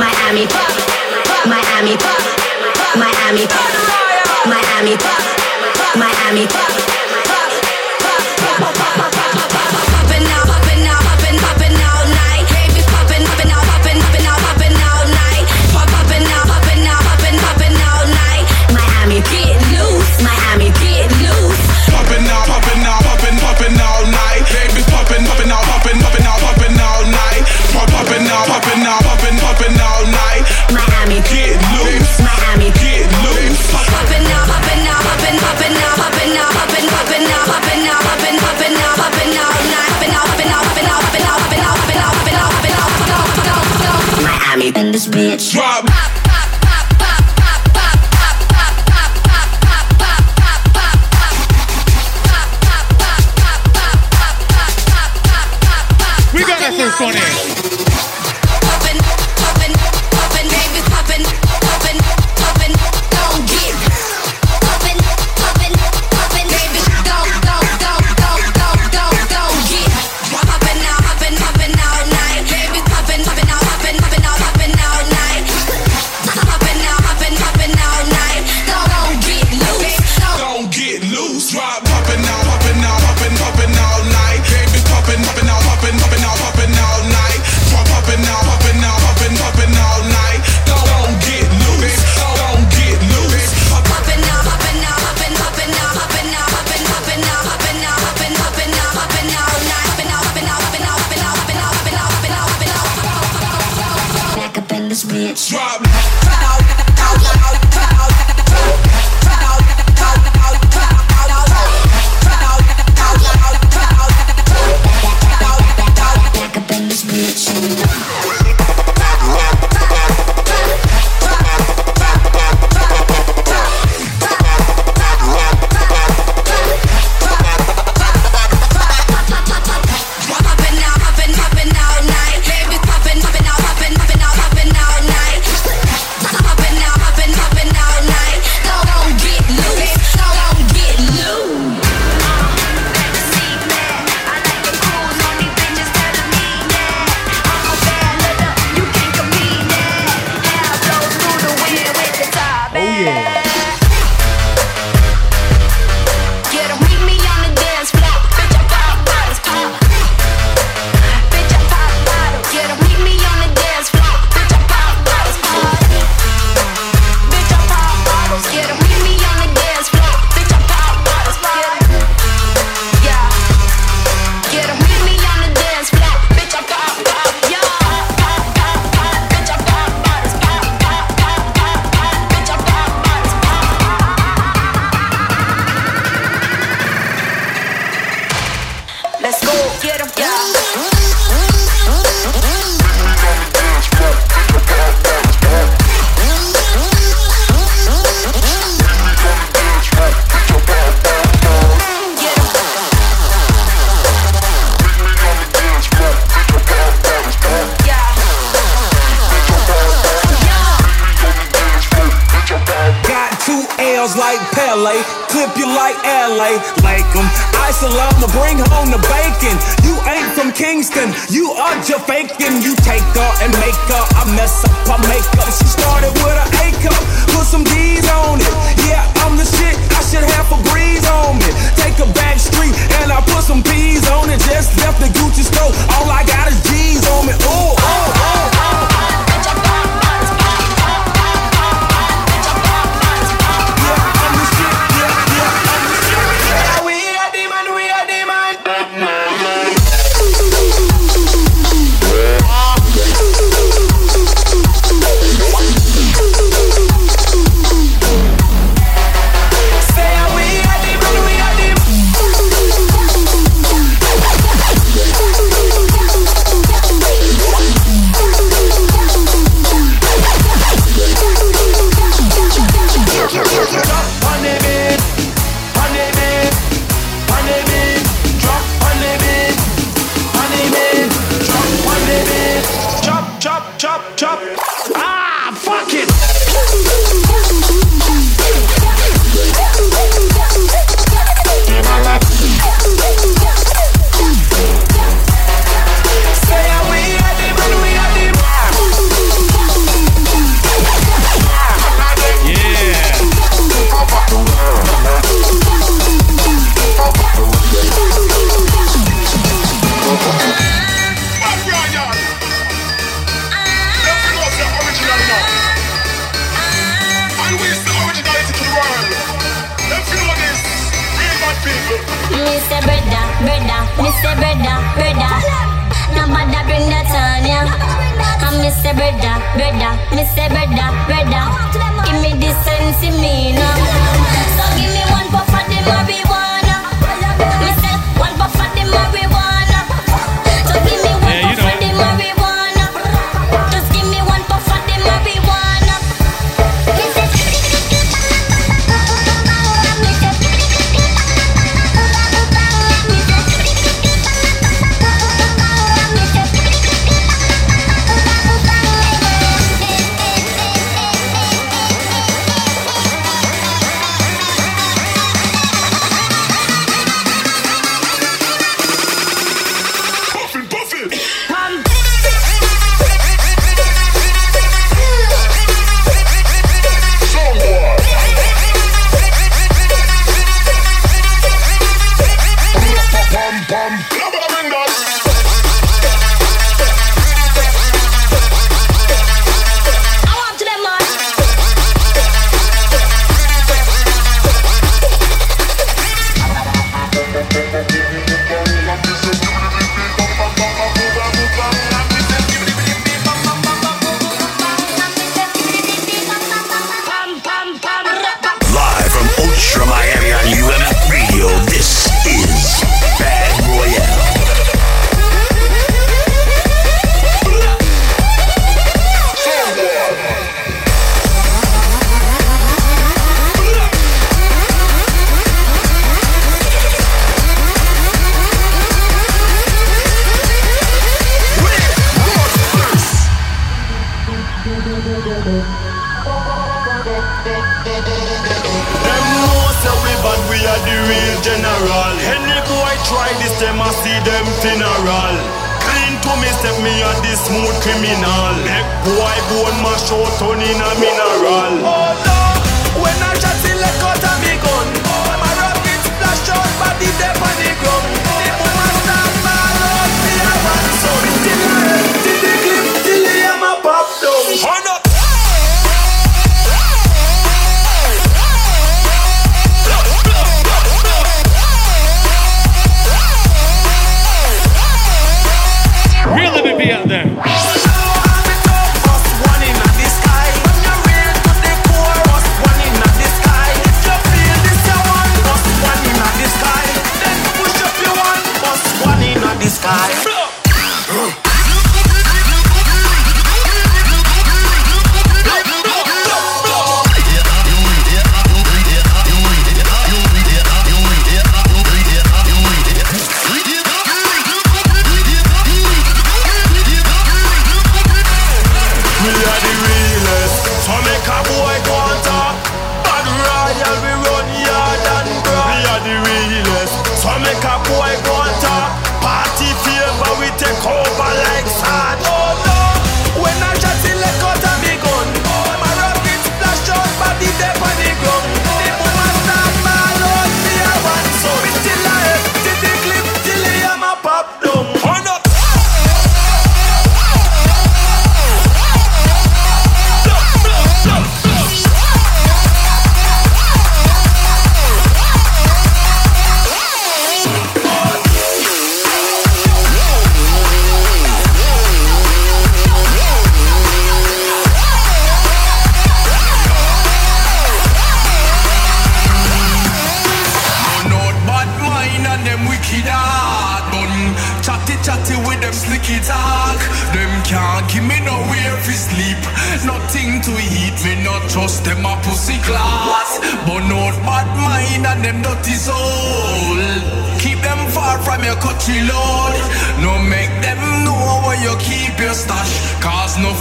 Miami, fuck. Miami, fuck. Miami, fuck. Miami, Miami. don't care. faking. You are just faking. You take her and make her.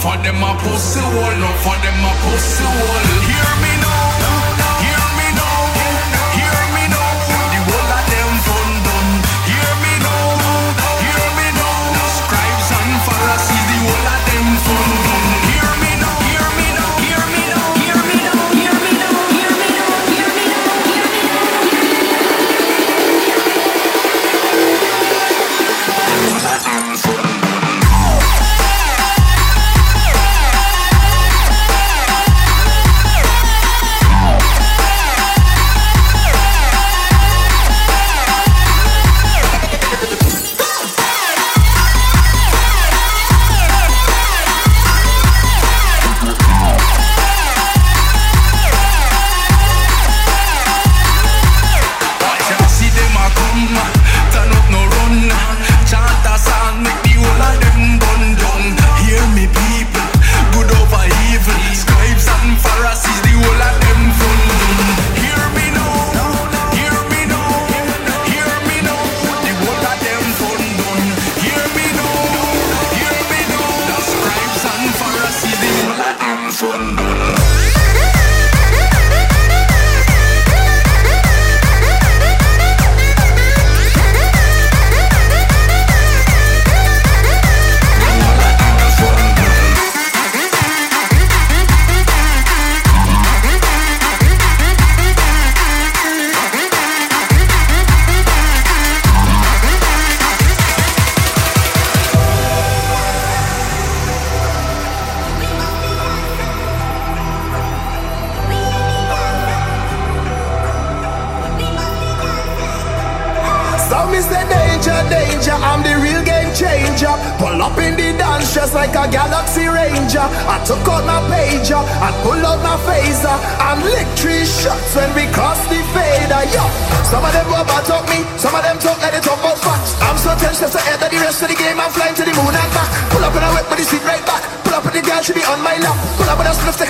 For them a pussy hole, enough of them a pussy hole.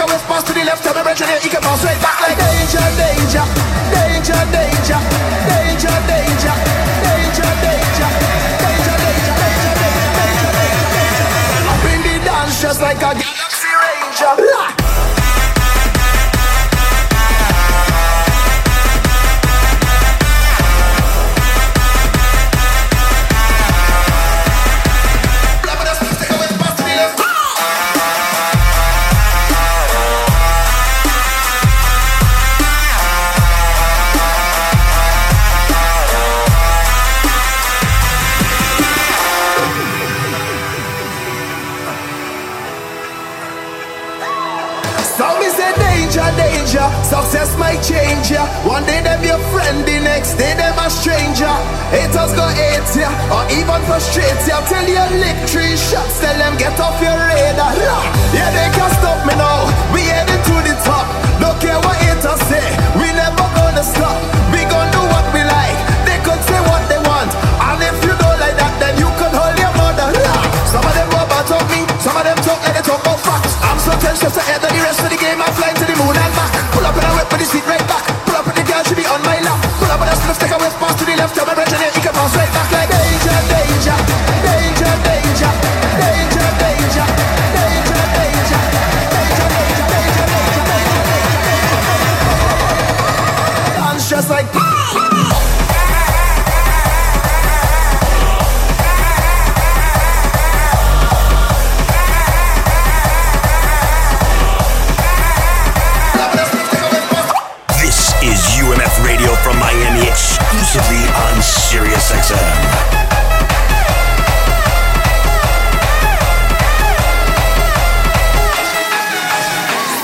With a spliff, take a west pass to the left. Tell me, Bridget, he can bounce right back like danger, danger, danger, danger,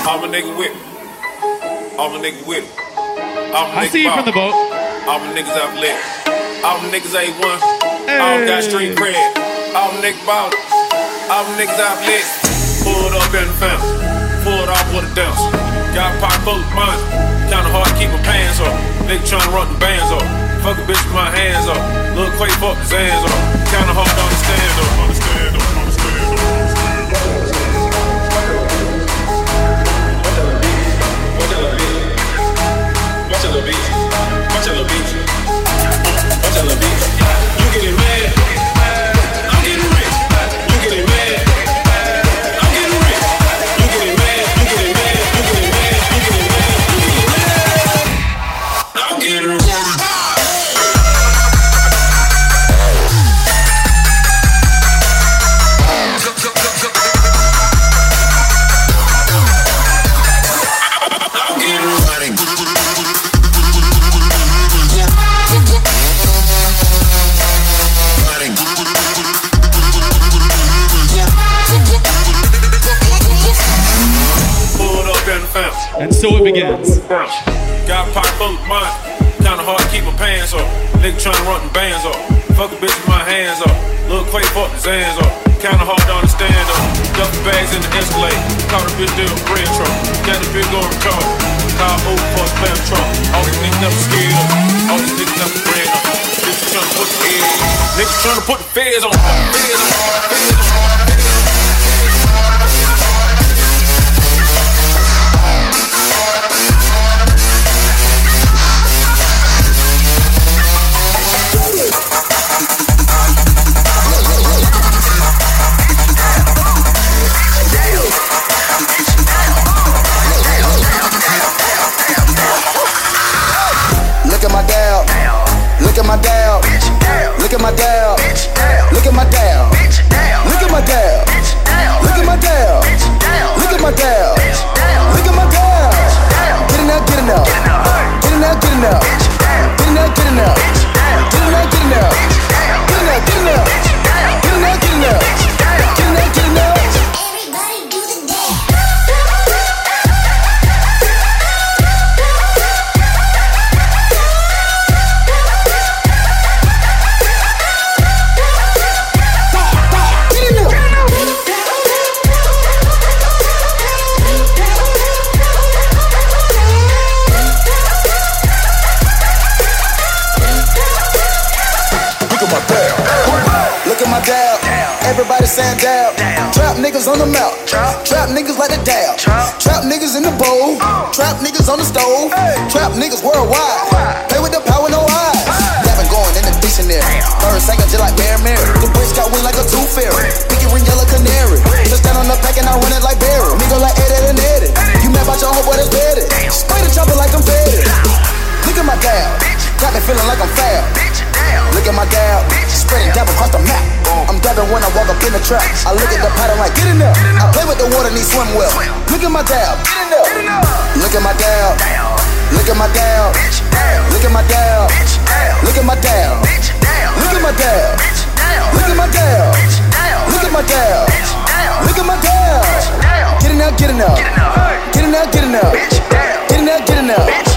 I'm a nigga with me. I'm a nigga with me. I'm a I nigga see you from the boat. All my niggas out lit. All my niggas A1. All got street cred. All my niggas ball. All my niggas out lit. Pulled up in the fence. Pulled off with a dance. Got pop full of money. Kinda hard to keep my pants up. Nigga tryna run the bands up. Fuck a bitch with my hands up. Lil' Quay fuck his hands up. Kinda hard to understand up. Understand up. Watch a little beat. Watch a little beat. Watch a little beat. So it begins. Got pop of money. Kinda hard to keep my pants up. Nigga tryna run the bands up. Fuck a bitch with my hands up. Lil' Quay fuck his hands up. Kinda hard to understand. Duffel bags in the. Caught a bitch doing bread truck. Got big old retard. Call over for a spam truck. All these niggas never scared up. All these niggas never up. Put the feds on. Niggas put the feds on. Feds on. Feds on. like I'm fab. Look at my dab, spreading dab across the map. I'm dabbing when I walk up in the trap. I look at the pattern like, get in there. I play with the water, need swim well. Look at my dab, Look at my dab, look at my dab, look at my dab, look at my dab, look at my dab, look at my dab, look at my dab, look at my dab. Get in there, get in there, get in there, get in there, get in there, get in there.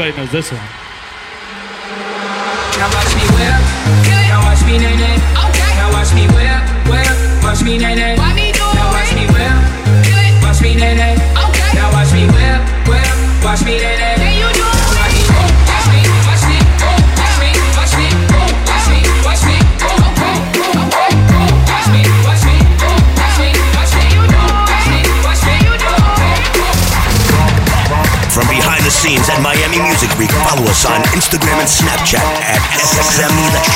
Everybody knows this one. Instagram and Snapchat at SXM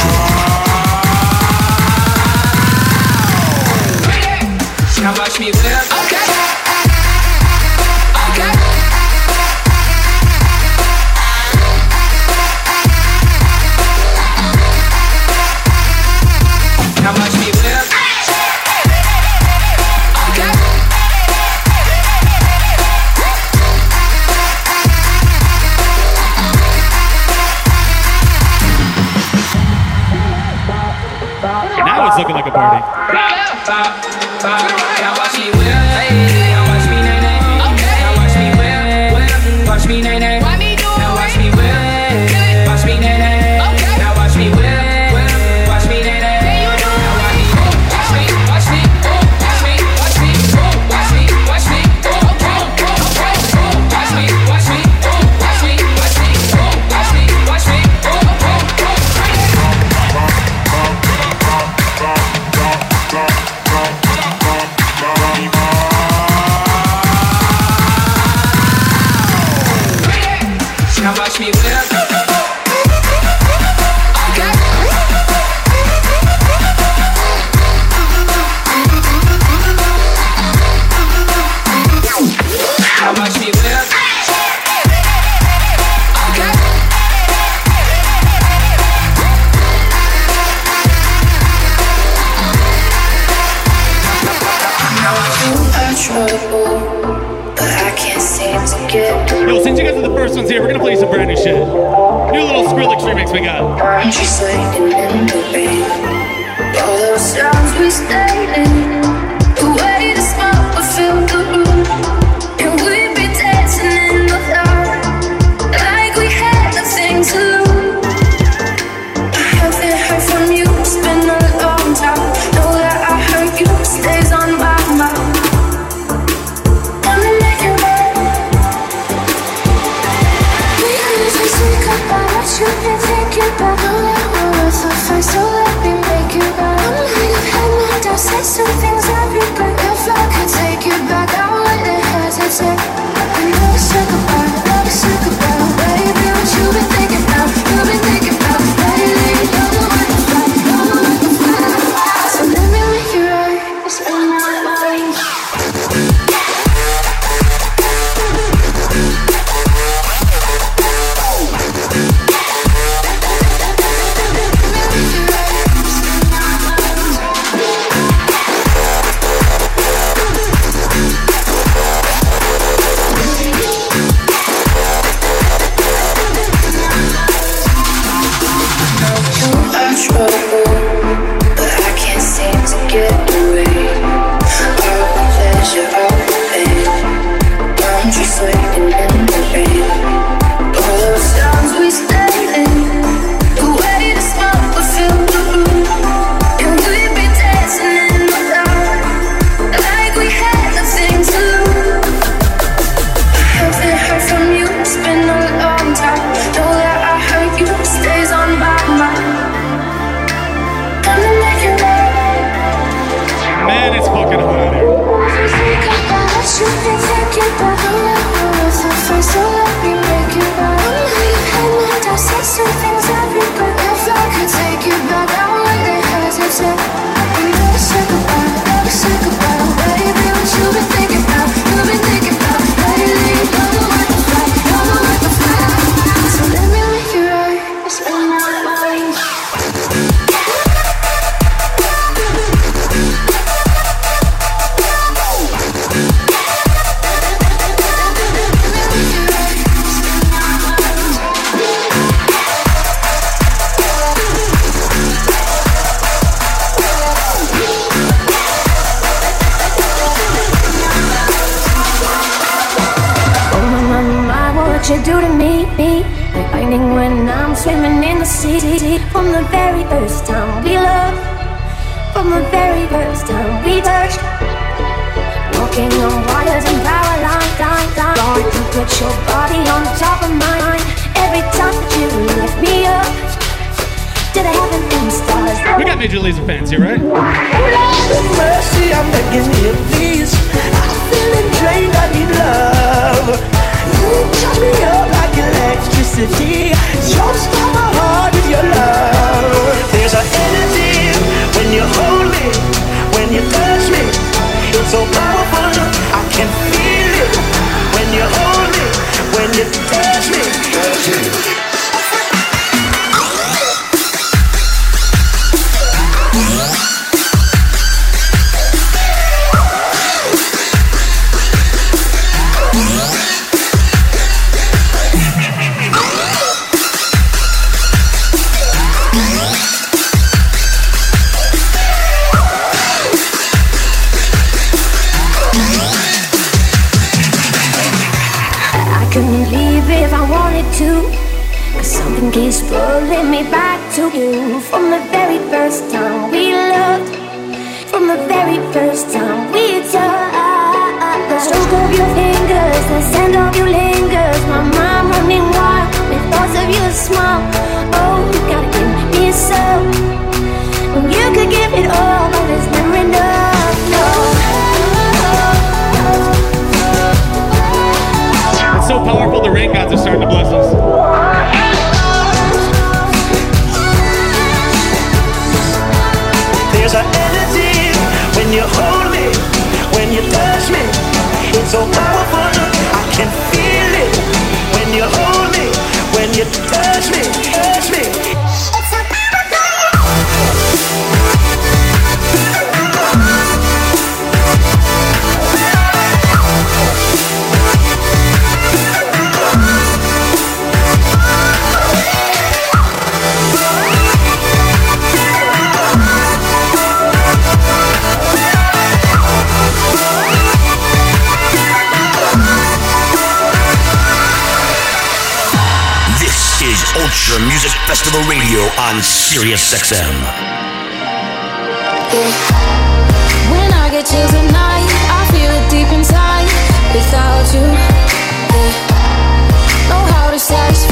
tragedy. You've got my heart with your love. There's an energy when you hold me, when you touch me. It's so. the radio on SiriusXM. When I get chills at night, I feel it deep inside without you. Know how to satisfy.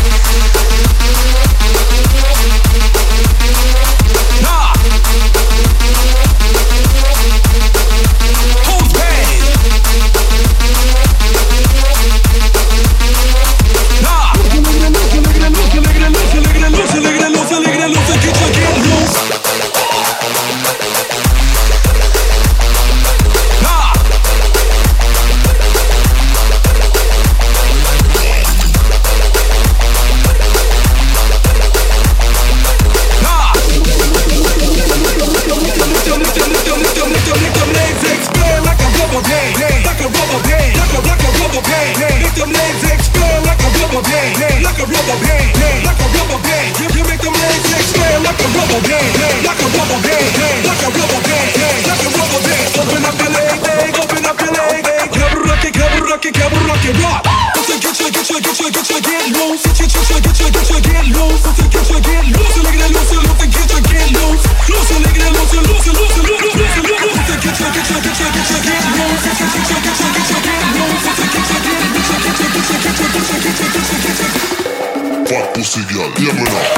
Fuck pussy girl, hear me loose,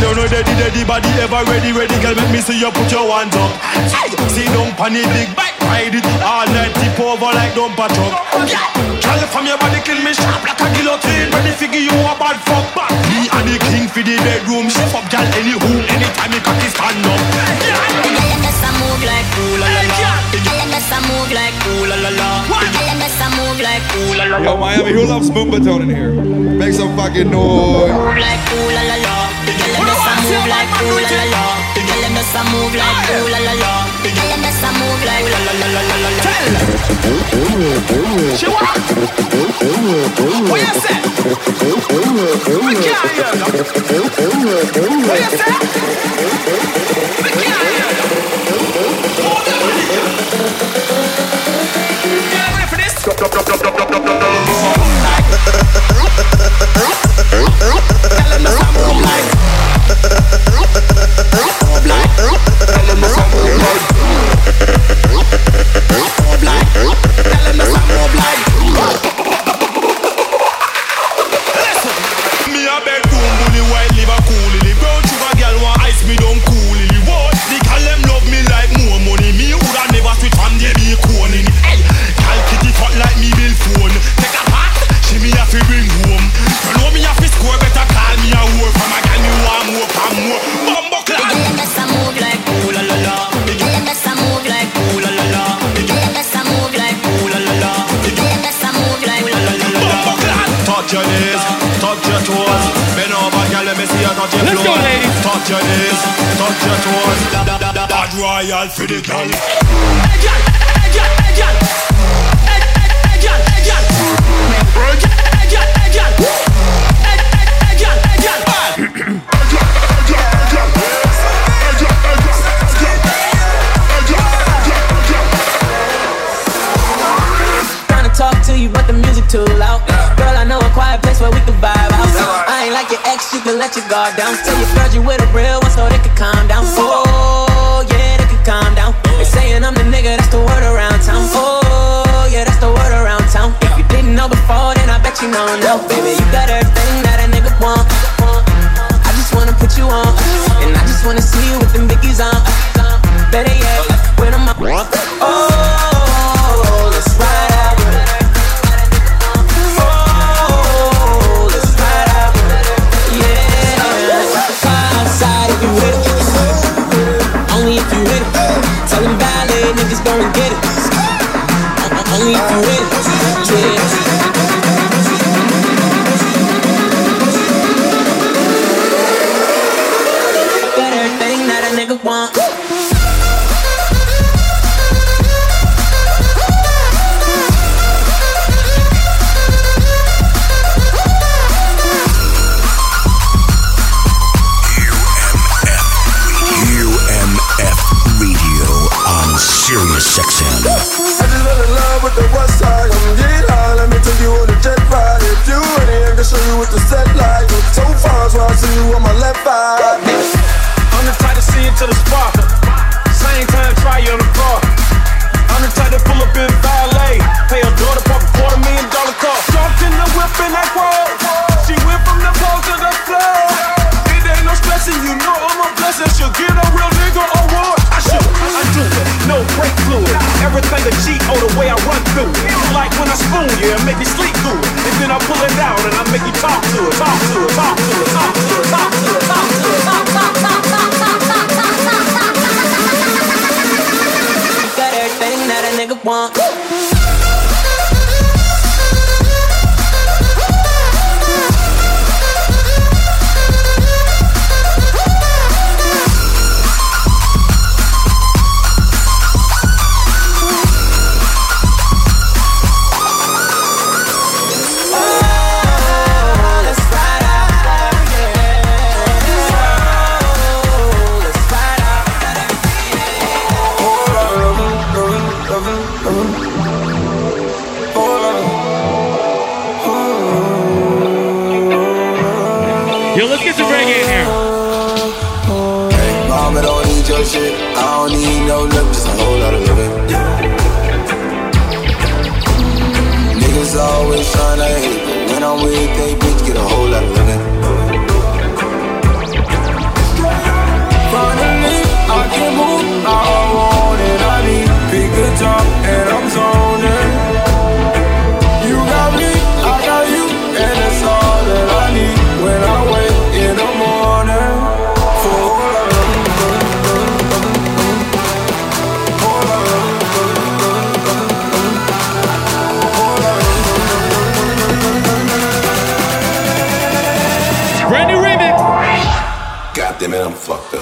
deady, deady body ever ready, ready, girl. Make me see you put your hands up. Hey, see don't panic, big bike, ride it all night, tip over like dumper truck. Girl, from your body kill me sharp like a guillotine. Ready figure you a bad fuck back. Me and the king for the bedroom. Shift up, girl, any room, anytime me cocky stand up. The girl in this move like ooh la la la. Girl in this move like ooh la la la. Girl in this move like ooh la la la. Yo, Miami, who loves Moombahton in here? Make some fucking noise. Like ooh la la la. Move like ooh la la la. The this a move like ooh la la la. The this a move like ooh la la la la la la. She what? What you say? We can't hear. What you say? We can't hear you. Hold ready for this? blood. Touch toes Bad Royale for the girl Hey. Hey. Ain't like your ex, you can let your guard down. Tell your friends you with a real one so they can calm down. Oh, yeah, they can calm down. They saying I'm the nigga, that's the word around town. Oh, yeah, that's the word around town. If you didn't know before, then I bet you know now. Baby, you got everything that a nigga want. I just wanna put you on, and I just wanna see you with them biggies on. Better yet, when I'm up. Oh, reggae in here. Hey, mama don't need your shit. I don't need no love, just a whole lot of living. Niggas always tryna hate, but when I'm with they bitch, get a whole lot of living. Finally, I can move. I want it, I need big guitar, and I'm sorry. fucked up.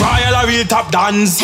Royal real top dance.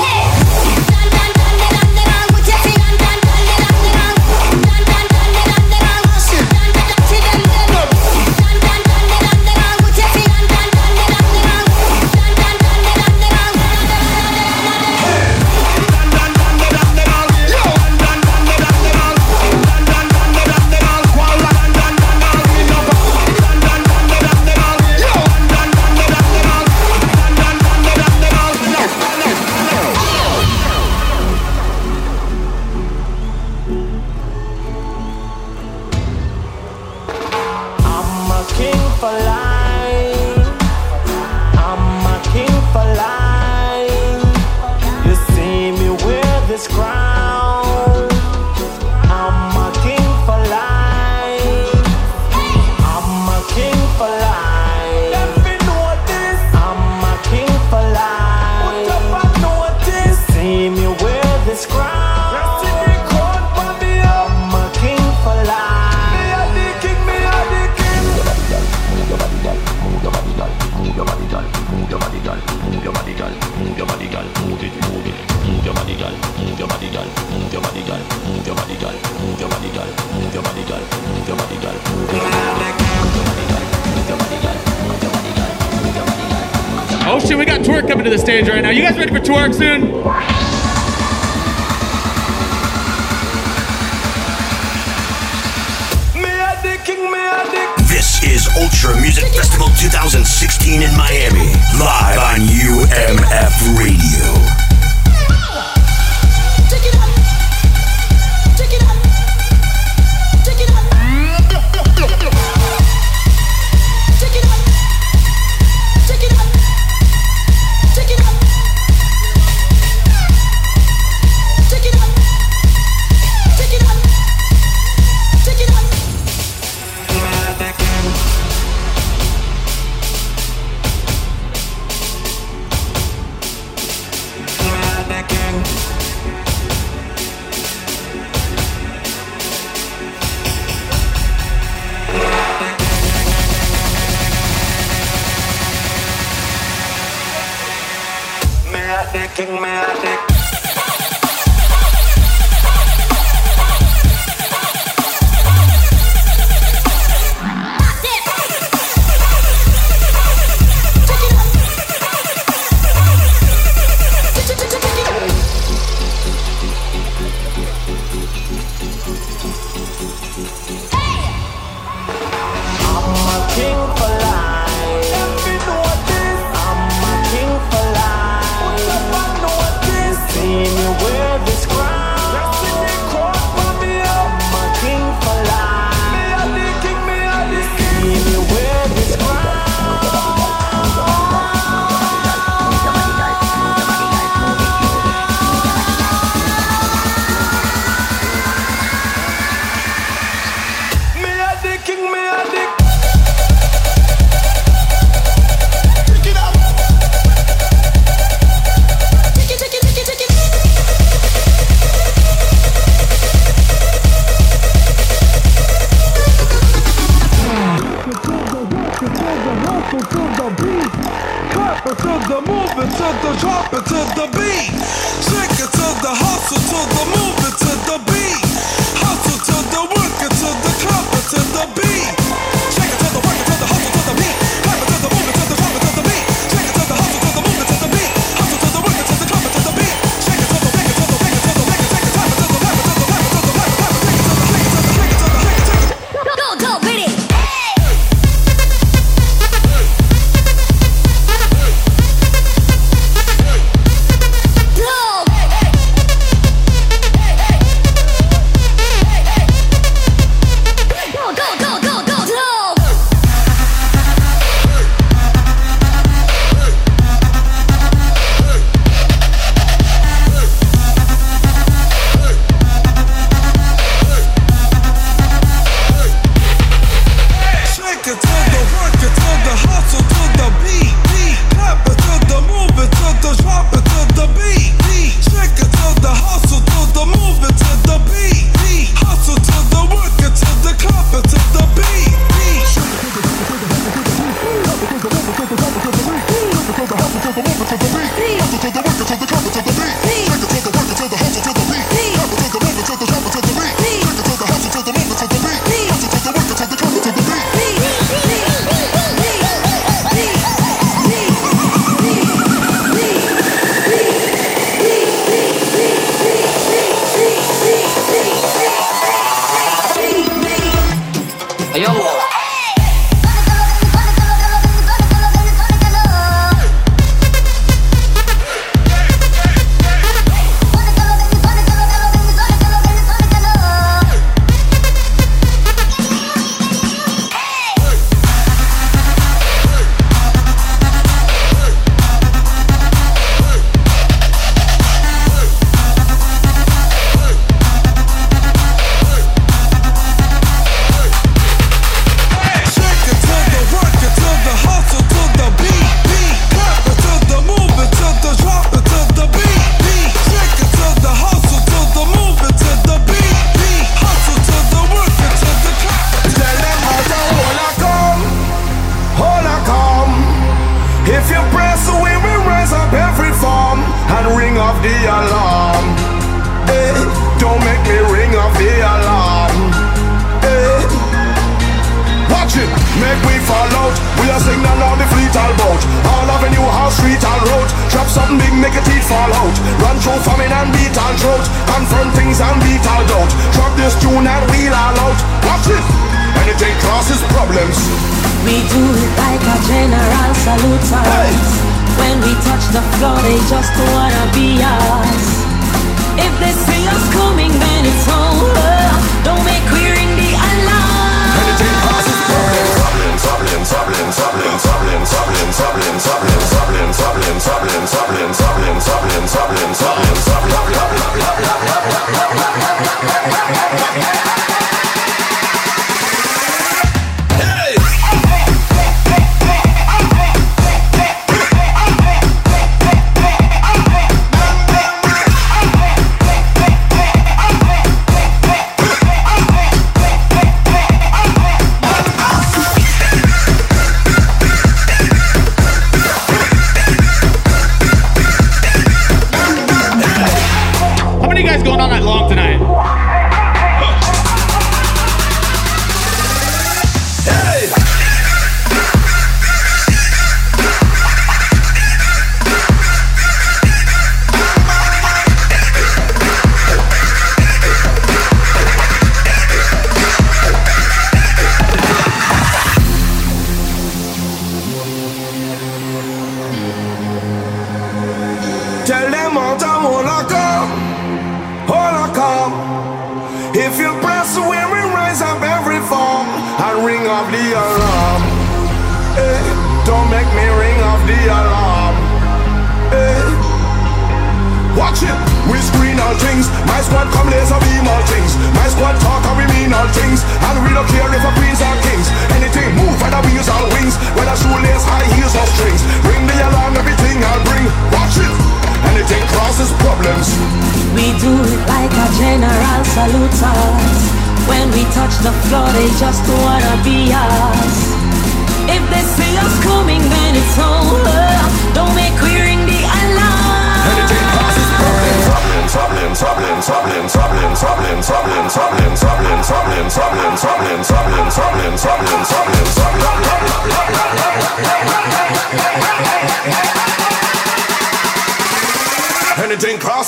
In. This is Ultra Music Festival 2016 in Miami, live on UMF Radio.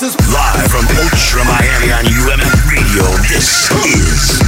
Live from Ultra Miami on UMM Radio, this is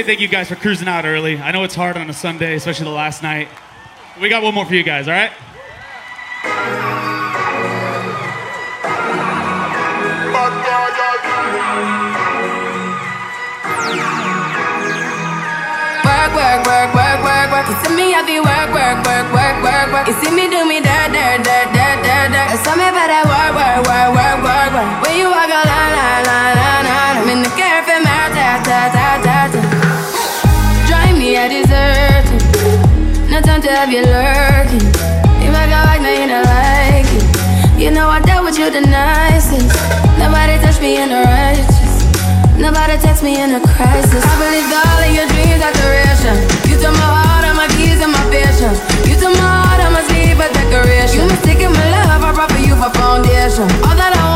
say thank you guys for cruising out early. I know it's hard on a Sunday, especially the last night. We got one more for you guys, all right? Work, work, work, work, work, work. You see me, I be work, work, work, work, work, work. You see me, do me. have you lurking. You make a like, now you don't like it. You know I dealt with you the nicest. Nobody touched me in a righteous. Nobody text me in a crisis. I believed all of your dreams are duration. You took my heart, all my keys, and my vision. You took my heart, all my sleep, a decoration. You mistaken my love, I brought for you for foundation. All that I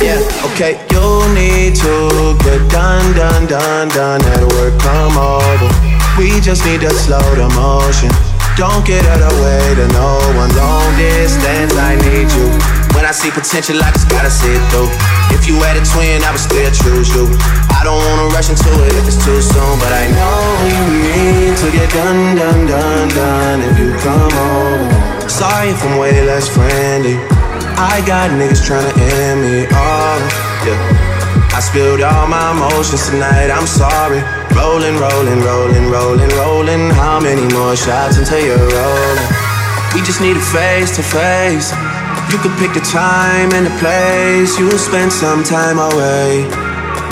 Yeah, okay, you need to get done, done, done, done at work, come over. We just need to slow the motion. Don't get out of the way to no one. Long distance, I need you. When I see potential, I just gotta see it through. If you had a twin, I would still choose you. I don't wanna rush into it if it's too soon, but I know you need to get done, done, done, done if you come over. Sorry if I'm way less friendly. I got niggas tryna end me off. Yeah. I spilled all my emotions tonight, I'm sorry. Rolling, rolling, rolling, rolling, rolling. How many more shots until you're rolling? We just need a face to face. You could pick the time and the place. You'll spend some time away.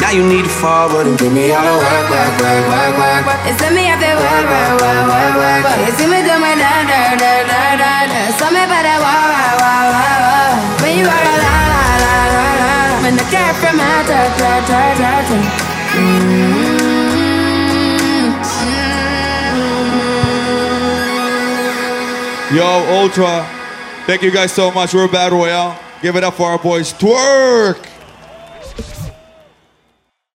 Now you need to forward and give me all the work, work, work, work, work, work. It's me I feel work, work, work, work, work. You see me do my da, da, da, da, da. So me better wah, wah, wah, wah, wah. When you walk a la, la, la, la, la. When the cat from out, da, da, da, da, da. Mm-hmm. Yo, Ultra. Thank you guys so much. We're Bad Royale. Give it up for our boys. Twerk.